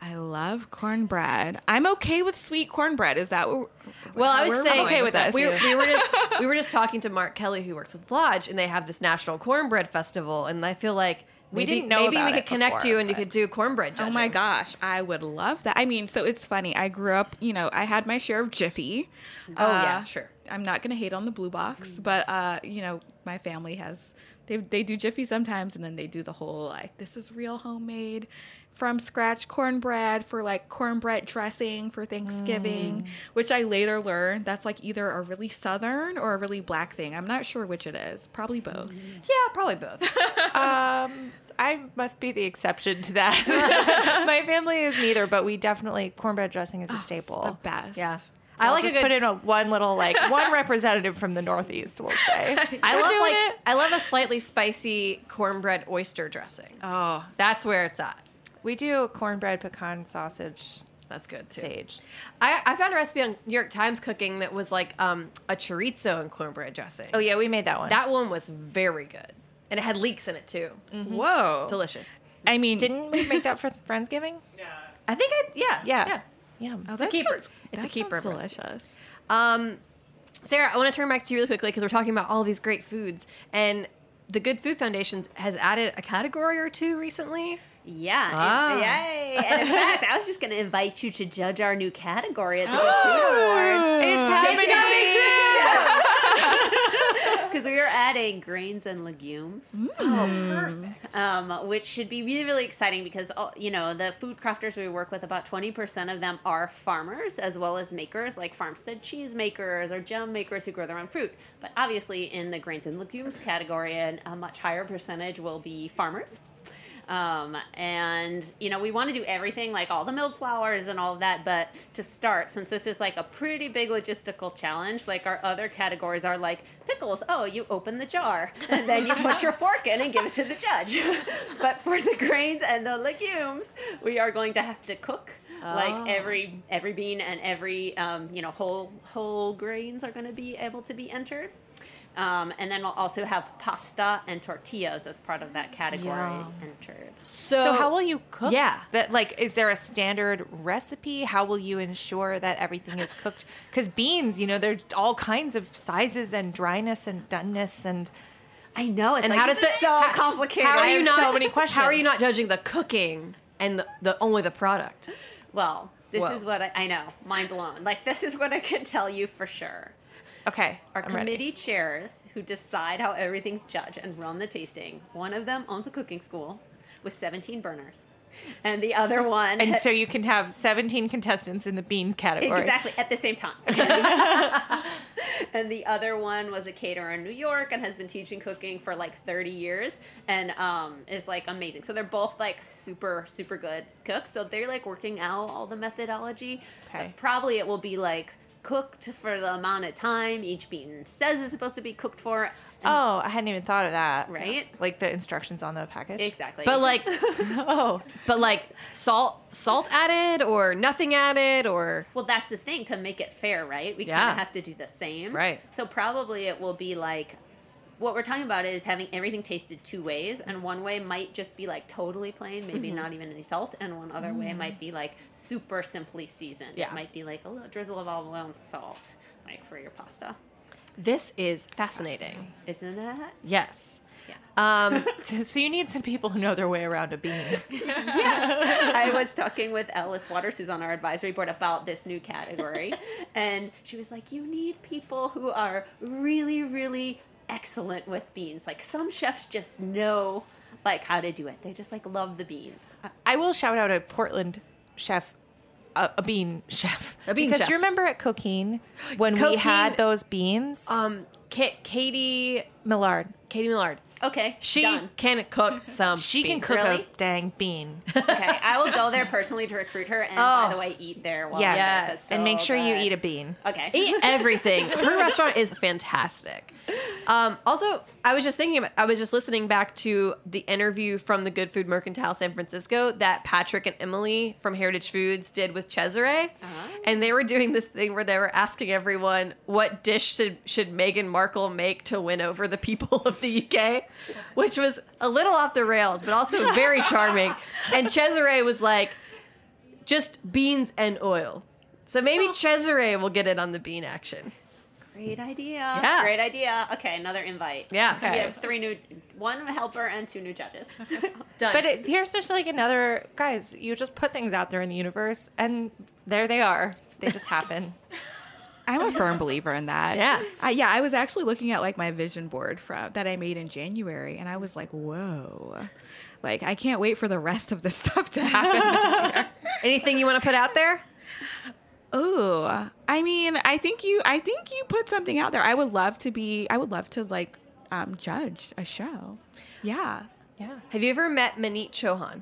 I love cornbread. I'm okay with sweet cornbread. Is that what? Well, I was saying okay with that. we, we were just we were just talking to Mark Kelly who works with Lodge, and they have this National Cornbread Festival, and I feel like We maybe, didn't know maybe about we could it connect before, you and you could do cornbread. Oh my gosh, I would love that. I mean, so it's funny. I grew up, you know, I had my share of Jiffy. Oh, yeah, Uh, sure. I'm not gonna hate on the blue box, but uh, you know, my family has they they do Jiffy sometimes, and then they do the whole like this is real homemade from scratch cornbread for like cornbread dressing for Thanksgiving, which I later learned that's like either a really southern or a really black thing. I'm not sure which it is. Probably both. Yeah, probably both. Um, I must be the exception to that. My family is neither, but we definitely cornbread dressing is a staple. The best. Yeah. So I I'll like a just good. put in a one little like one representative from the Northeast. We'll say I We're love like it. I love a slightly spicy cornbread oyster dressing. Oh, That's where it's at. We do cornbread pecan sausage That's good too. sage. I, I found a recipe on New York Times Cooking that was like um, a chorizo and cornbread dressing. Oh yeah, we made that one. That one was very good, and it had leeks in it too. whoa. Delicious. I mean, Didn't we make that for Friendsgiving? Yeah. I think I yeah Yeah. yeah. Yeah. oh, a keeper. sounds- It's a keeper delicious. Um, Sarah, I want to turn back to you really quickly because we're talking about all these great foods, and the Good Food Foundation has added a category or two recently. Yeah. and- Ah. yay. And in fact, I was just going to invite you to judge our new category at the Food Awards. It's happening. Because we are adding grains and legumes. Oh, perfect. Um, which should be really, really exciting because, oh, you know, the food crafters we work with, about 20% of them are farmers as well as makers, like farmstead cheese makers or jam makers who grow their own fruit. But obviously, in the grains and legumes category, a much higher percentage will be farmers. Um, and you know, we want to do everything like all the milled flours and all of that. But to start, since this is like a pretty big logistical challenge, like our other categories are like pickles. Oh, you open the jar and then you put your fork in and give it to the judge. but for the grains and the legumes, we are going to have to cook. Oh. Like every every bean and every um, you know whole whole grains are going to be able to be entered. Um, and then we'll also have pasta and tortillas as part of that category Yum. entered. So, So how will you cook? Yeah. That like, is there a standard recipe? How will you ensure that everything is cooked? Because beans, you know, there's all kinds of sizes and dryness and doneness and. I know, it's and like, how does this that is so how- complicated. How are I you have not? so many questions? How are you not judging the cooking and the, the only the product? Well, this Whoa. is what I, I know. Mind blown. Like this is what I can tell you for sure. Okay, Our I'm ready. committee chairs who decide how everything's judged and run the tasting. One of them owns a cooking school with 17 burners, and the other one And so you can have 17 contestants in the bean category. Exactly at the same time. and the other one was a caterer in New York and has been teaching cooking for like 30 years and um, is like amazing. So they're both like super super good cooks. So they're like working out all the methodology. Okay. But probably it will be like cooked for the amount of time each bean says it's supposed to be cooked for. Oh, I hadn't even thought of that. Right? Like the instructions on the package. Exactly. But like, Oh, but like salt salt added or nothing added or Well, that's the thing to make it fair, right? We kind of have to do the same. Right. So probably it will be like what we're talking about is having everything tasted two ways, and one way might just be like totally plain, maybe Mm-hmm. not even any salt, and one other way might be like super simply seasoned. Yeah. It might be like a little drizzle of olive oil and some salt, like for your pasta. this is fascinating. Isn't that? Yes. Yeah. Um, so, so you need some people who know their way around a bean. yes. I was talking with Alice Waters, who's on our advisory board, about this new category. and she was like, You need people who are really, really excellent with beans. Like some chefs just know like how to do it. They just like love the beans. I will shout out a Portland chef, a, a bean chef. A bean chef. because chef. you remember at Coquine when we had those beans? um, Ka- Katy Millard. Katy Millard. Okay. She done. can cook some. She can beans. cook Really? a dang bean. Okay. I will go there personally to recruit her and by Oh. the way eat there while yes. I'm there, 'cause and so make sure you good. eat a bean. Okay. Eat everything. Her restaurant is fantastic. Um, also, I was just thinking about. I was just listening back to the interview from the Good Food Mercantile San Francisco that Patrick and Emily from Heritage Foods did with Cesare, and they were doing this thing where they were asking everyone what dish should should Meghan Markle make to win over the people of the UK, which was a little off the rails, but also very charming. And Cesare was like, just beans and oil. So maybe oh. Cesare will get it on the bean action. Great idea. Yeah. Great idea. Okay, another invite. Yeah. Okay. We have three new, one helper and two new judges. Done. But it, here's just like another, guys, you just put things out there in the universe and there they are. They just happen. I'm a firm believer in that. Yeah. I, yeah, I was actually looking at like my vision board from that I made in January, and I was like, "Whoa!" Like I can't wait for the rest of this stuff to happen this year. Anything you want to put out there? Oh, I mean, I think you, I think you put something out there. I would love to be, I would love to like um, judge a show. Yeah. Yeah. Have you ever met Maneet Chauhan?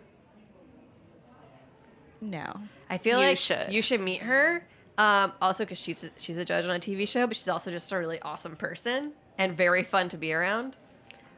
No. I feel You like should. you should meet her. Um, also, because she's a, she's a judge on a TV show, but she's also just a really awesome person and very fun to be around.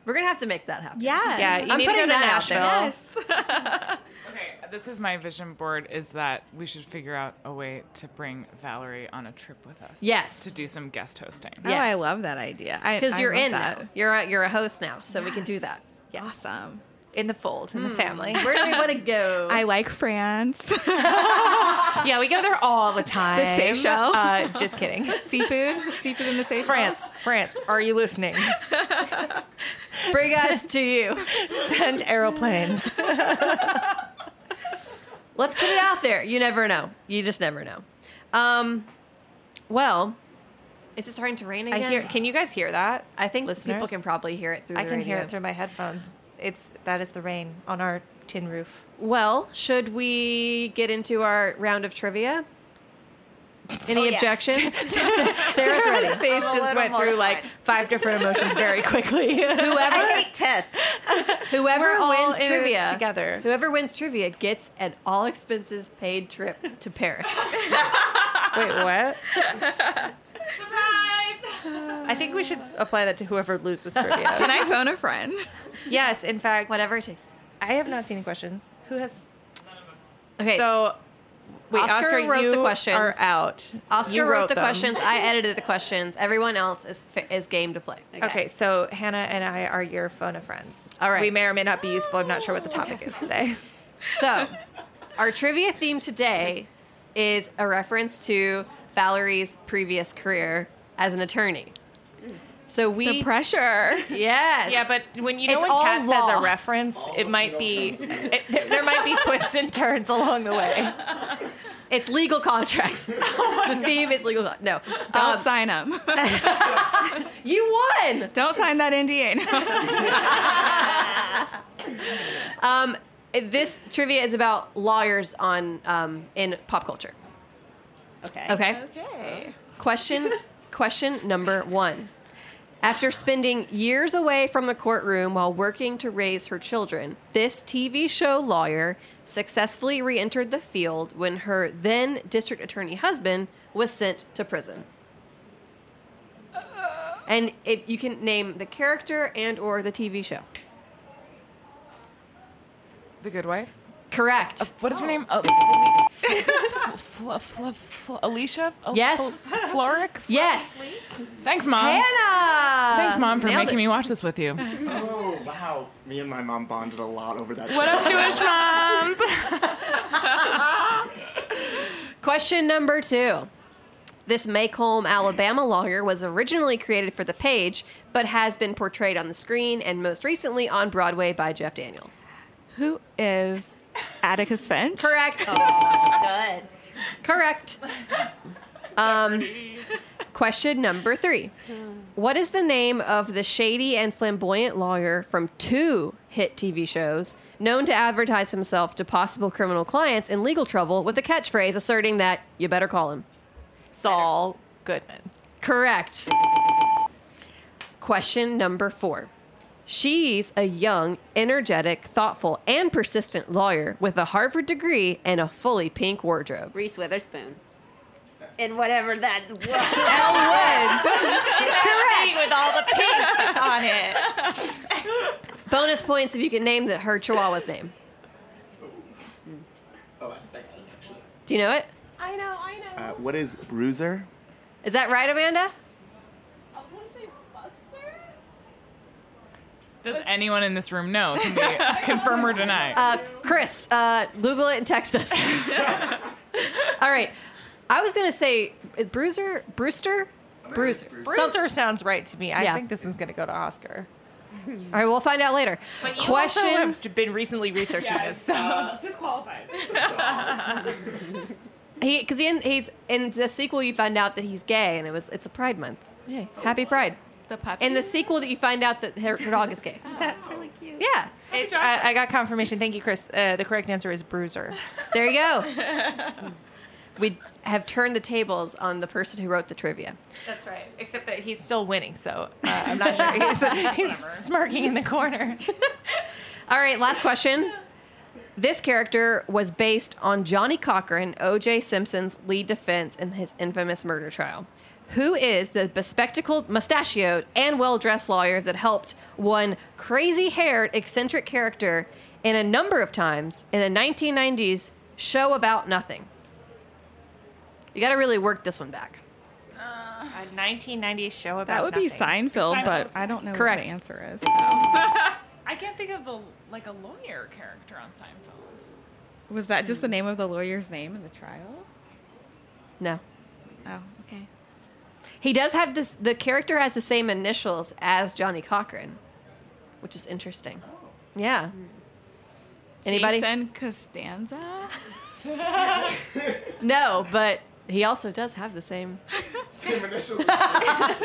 We're gonna have to make that happen. Yeah. Yeah, you I'm need to go putting to that out there. Nashville. Yes. Okay, this is my vision board is that we should figure out a way to bring Vallery on a trip with us. Yes. To do some guest hosting. Oh, I love that idea. Because you're love in that. now. You're a, you're a host now, so we can do that. Awesome. In the fold, in the family. Where do we want to go? I like France. yeah, we go there all the time. The Seychelles. Uh, just kidding. seafood, seafood in the Seychelles. France, France, are you listening? Bring us to you. Send aeroplanes. Let's put it out there. You never know. You just never know. Um, well, is it starting to rain again? I again? hear. Can you guys hear that? I think people can probably hear it through. Their I the can hear it through my headphones. It's that is the rain on our tin roof. Well, should we get into our round of trivia? Any Oh, yeah. objections? Sarah's Sarah's ready. face just little went through like five different emotions very quickly. Whoever I hate tests. whoever We're all wins in this trivia together. Whoever wins trivia gets an all expenses paid trip to Paris. Wait, what? I think we should apply that to whoever loses trivia. Can I phone a friend? yes, in fact, Whatever it takes. I have not seen any questions. Who has? None of us. Okay. So, wait, Oscar Oscar, wrote you the questions. are out. Oscar You wrote, the them. questions. I edited the questions. Everyone else is fa- is game to play. Okay. so Hannah and I are your phone of friends. All right. We may or may not be useful. I'm not sure what the topic is today. So, our trivia theme today is a reference to Vallery's previous career as an attorney. So we The pressure. yes, Yeah, but when you know It's when all Kat says law. a reference, it might be it, there might be twists and turns along the way. it's legal contracts. the theme is legal. No, Don't Um, sign them. you won. Don't sign that NDA. No. Um, this trivia is about lawyers on um, in pop culture. Okay. Okay. okay. Question question number one. After spending years away from the courtroom while working to raise her children, this TV show lawyer successfully re entered the field when her then district attorney husband was sent to prison. And if you can name the character and or the TV show. The Good Wife. Correct. What is her name? Uh, Fl- Fl- Fl- Alicia? Oh, yes. Fl- Florrick? yes. Thanks, Mom. Hannah. Thanks, Mom, for Nailed making it. me watch this with you. Oh wow! Me and my mom bonded a lot over that. What show. up, Jewish moms? Question number two. This Maycomb, Alabama lawyer was originally created for the page, but has been portrayed on the screen and most recently on Broadway by Jeff Daniels. Who is Atticus Finch? Correct. Good. Correct. Um, question number three. What is the name of the shady and flamboyant lawyer from two hit TV shows known to advertise himself to possible criminal clients in legal trouble with the catchphrase asserting that you better call him? Saul Goodman. Correct. Question number four. She's a young, energetic, thoughtful, and persistent lawyer with a Harvard degree and a fully pink wardrobe. Reese Witherspoon. And whatever that was. Correct. with all the pink on it. Bonus points if you can name the, her chihuahua's name. Oh, I think I actually. Do you know it? I know, I know. Uh, what is Bruiser? Is that right, Amanda? Does anyone in this room know? Can we confirm or deny? Uh, Chris, uh, Google it and text us. All right. I was going to say, is Bruiser, Brewster? Bruiser. Bruiser sounds right to me. I Yeah. think this is going to go to Oscar. All right, we'll find out later. But you Question. also have been recently researching this. So. disqualified. He because he, he's in the sequel you find out that he's gay and it was it's a Pride Month. Yay! Happy Pride. The puppy. In the sequel that you find out that her, her dog is gay. That's really cute. Yeah, It's, I, I got confirmation. Thank you, Chris. Uh, the correct answer is Bruiser. there you go. we have turned the tables on the person who wrote the trivia. That's right. Except that he's still winning, so uh, I'm not sure. He's, he's smirking in the corner. All right, last question. This character was based on Johnnie Cochran, O.J. Simpson's lead defense in his infamous murder trial. Who is the bespectacled, mustachioed, and well dressed lawyer that helped one crazy haired, eccentric character in a number of times in a 1990s show about nothing? You got to really work this one back. Uh, a 1990s show about that would be nothing. Seinfeld, Seinfeld. but I don't know Correct. what the answer is. I can can't think of the like a lawyer character on Seinfeld. Was that just the hmm. name of the lawyer's name in the trial? No. Oh, okay. He does have this. The character has the same initials as Johnnie Cochran, which is interesting. Oh. Yeah. Anybody? Jason Costanza? No, but he also does have the same. Same initials. As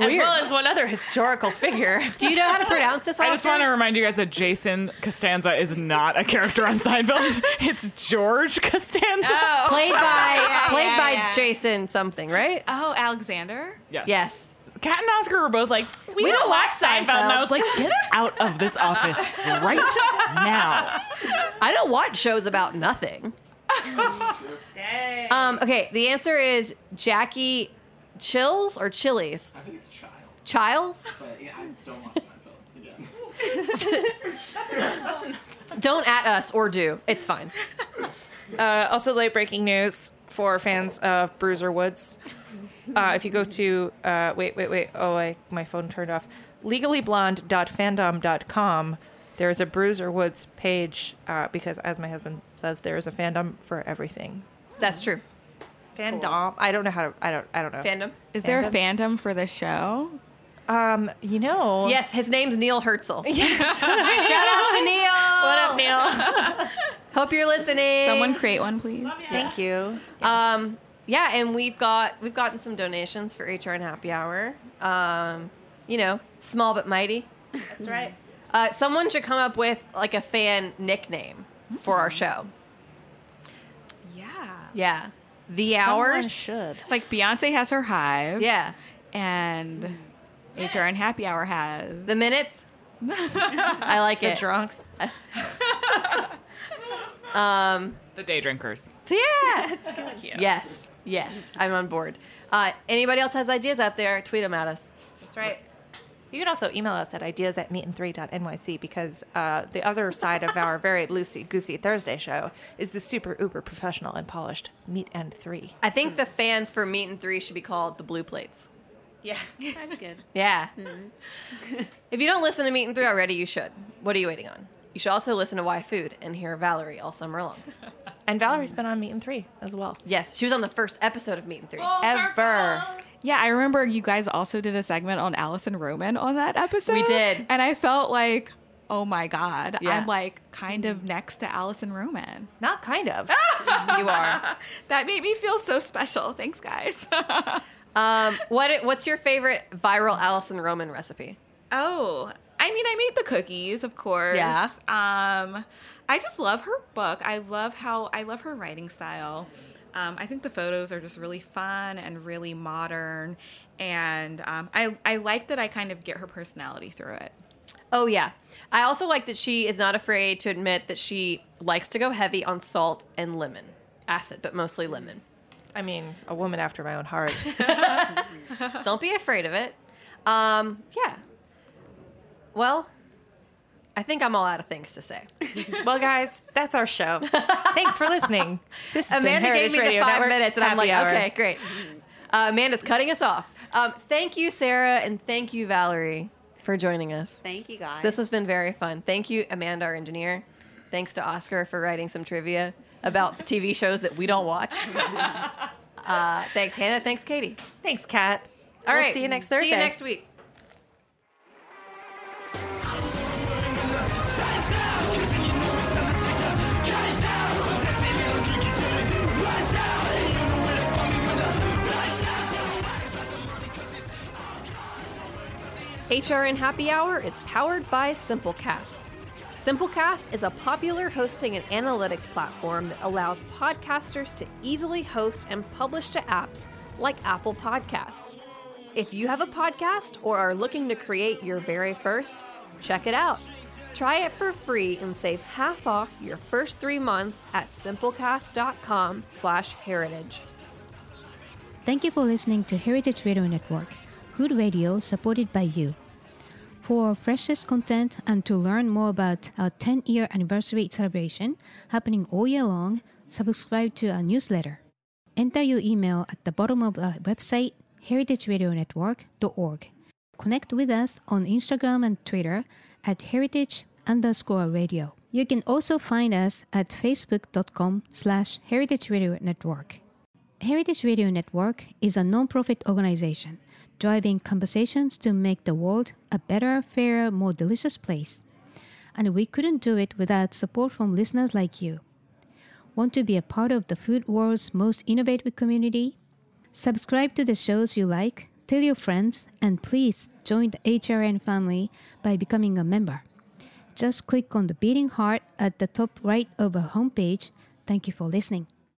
Weird. well as one other historical figure. Do you know how to pronounce this? I just want to remind you guys that Jason Costanza is not a character on Seinfeld. It's George Costanza. Oh. played by yeah, played yeah, by yeah. Jason something, right? Oh, Alexander? Yes. Yes. Kat and Oscar were both like, we, We don't, don't watch watch Seinfeld. And I was like, get out of this office right now. I don't watch shows about nothing. Um, okay, the answer is Jackie Chills or Chilies? I think it's child. Childs? But yeah, I don't watch Seinfeld. Again. Don't at us or do. It's fine. Uh, also, late breaking news for fans of Bruiser Woods. Uh, if you go to uh, wait, wait, wait. Oh, I, my phone turned off. Legallyblonde.fandom.com. There is a Bruiser Woods page uh, because, as my husband says, there is a fandom for everything. That's true. Fandom. I don't know how to. I don't. I don't know. Fandom. Is there a fandom for this show? Um, you know. Yes, his name's Neil Herzl. Yes. Shout out to Neil. what up, Neil? Hope you're listening. Someone create one, please. Thank you. Um, yeah, and we've got we've gotten some donations for HRN Happy Hour. Um, you know, small but mighty. That's right. Uh, someone should come up with like a fan nickname for our show. Yeah. Yeah, the Someone hours. should. Like Beyonce has her hive. Yeah, And HRN Happy Hour has. the minutes. I like The it. drunks. Um, The day drinkers. yeah, yes, yes, I'm on board. Uh, anybody else has ideas out there? Tweet them at us. That's right. You can also email us at ideas at meetin3.nyc because uh, the other side of our very loosey goosey Thursday show is the super uber professional and polished Meat and Three. I think the fans for Meat and Three should be called the Blue Plates. Yeah. That's good. Yeah. if you don't listen to Meat and Three already, you should. What are you waiting on? You should also listen to Why Food and hear Vallery all summer long. And Vallery's been on Meat and Three as well. Yes, she was on the first episode of Meat and Three. Ever. Yeah, I remember you guys also did a segment on Alison Roman on that episode. We did. And I felt like, oh my God, Yeah. I'm like kind of next to Alison Roman. Not kind of. You are. That made me feel so special. Thanks, guys. Um, what what's your favorite viral Alison Roman recipe? oh, I mean, I made the cookies, of course. Yeah. Um, I just love her book. I love how I love her writing style. Um, I think the photos are just really fun and really modern, and um, I I like that I kind of get her personality through it. Oh yeah. I also like that she is not afraid to admit that she likes to go heavy on salt and lemon. Acid, but mostly lemon. I mean, a woman after my own heart. Don't be afraid of it. Um, yeah. Well, I think I'm all out of things to say. well, guys, that's our show. Thanks for listening. This has been Amanda Heritage gave me Radio the five Network minutes, and I'm like, Hour. okay, great. Uh, Amanda's cutting us off. Um, thank you, Sarah, and thank you, Vallery, for joining us. Thank you guys. This has been very fun. Thank you, Amanda, our engineer. Thanks to Oscar for writing some trivia about TV shows that we don't watch. Uh, thanks, Hannah. Thanks, Katie. Thanks, Kat. All We'll right. see you next Thursday. See you next week. HRN Happy Hour is powered by Simplecast. Simplecast is a popular hosting and analytics platform that allows podcasters to easily host and publish to apps like Apple Podcasts. If you have a podcast or are looking to create your very first, check it out. Try it for free and save half off your first three months at simplecast.com slash heritage. Thank you for listening to Heritage Radio Network, Hood Radio supported by you. For freshest content and to learn more about our 10 year anniversary celebration happening all year long, subscribe to our newsletter. Enter your email at the bottom of our website, heritageradionetwork.org. Connect with us on Instagram and Twitter at heritage underscore radio. You can also find us at facebook.com slash heritage radio network. Heritage Radio Network is a non-profit organization driving conversations to make the world a better, fairer, more delicious place. And we couldn't do it without support from listeners like you. Want to be a part of the food world's most innovative community? Subscribe to the shows you like, tell your friends, and please join the HRN family by becoming a member. Just click on the beating heart at the top right of our homepage. Thank you for listening.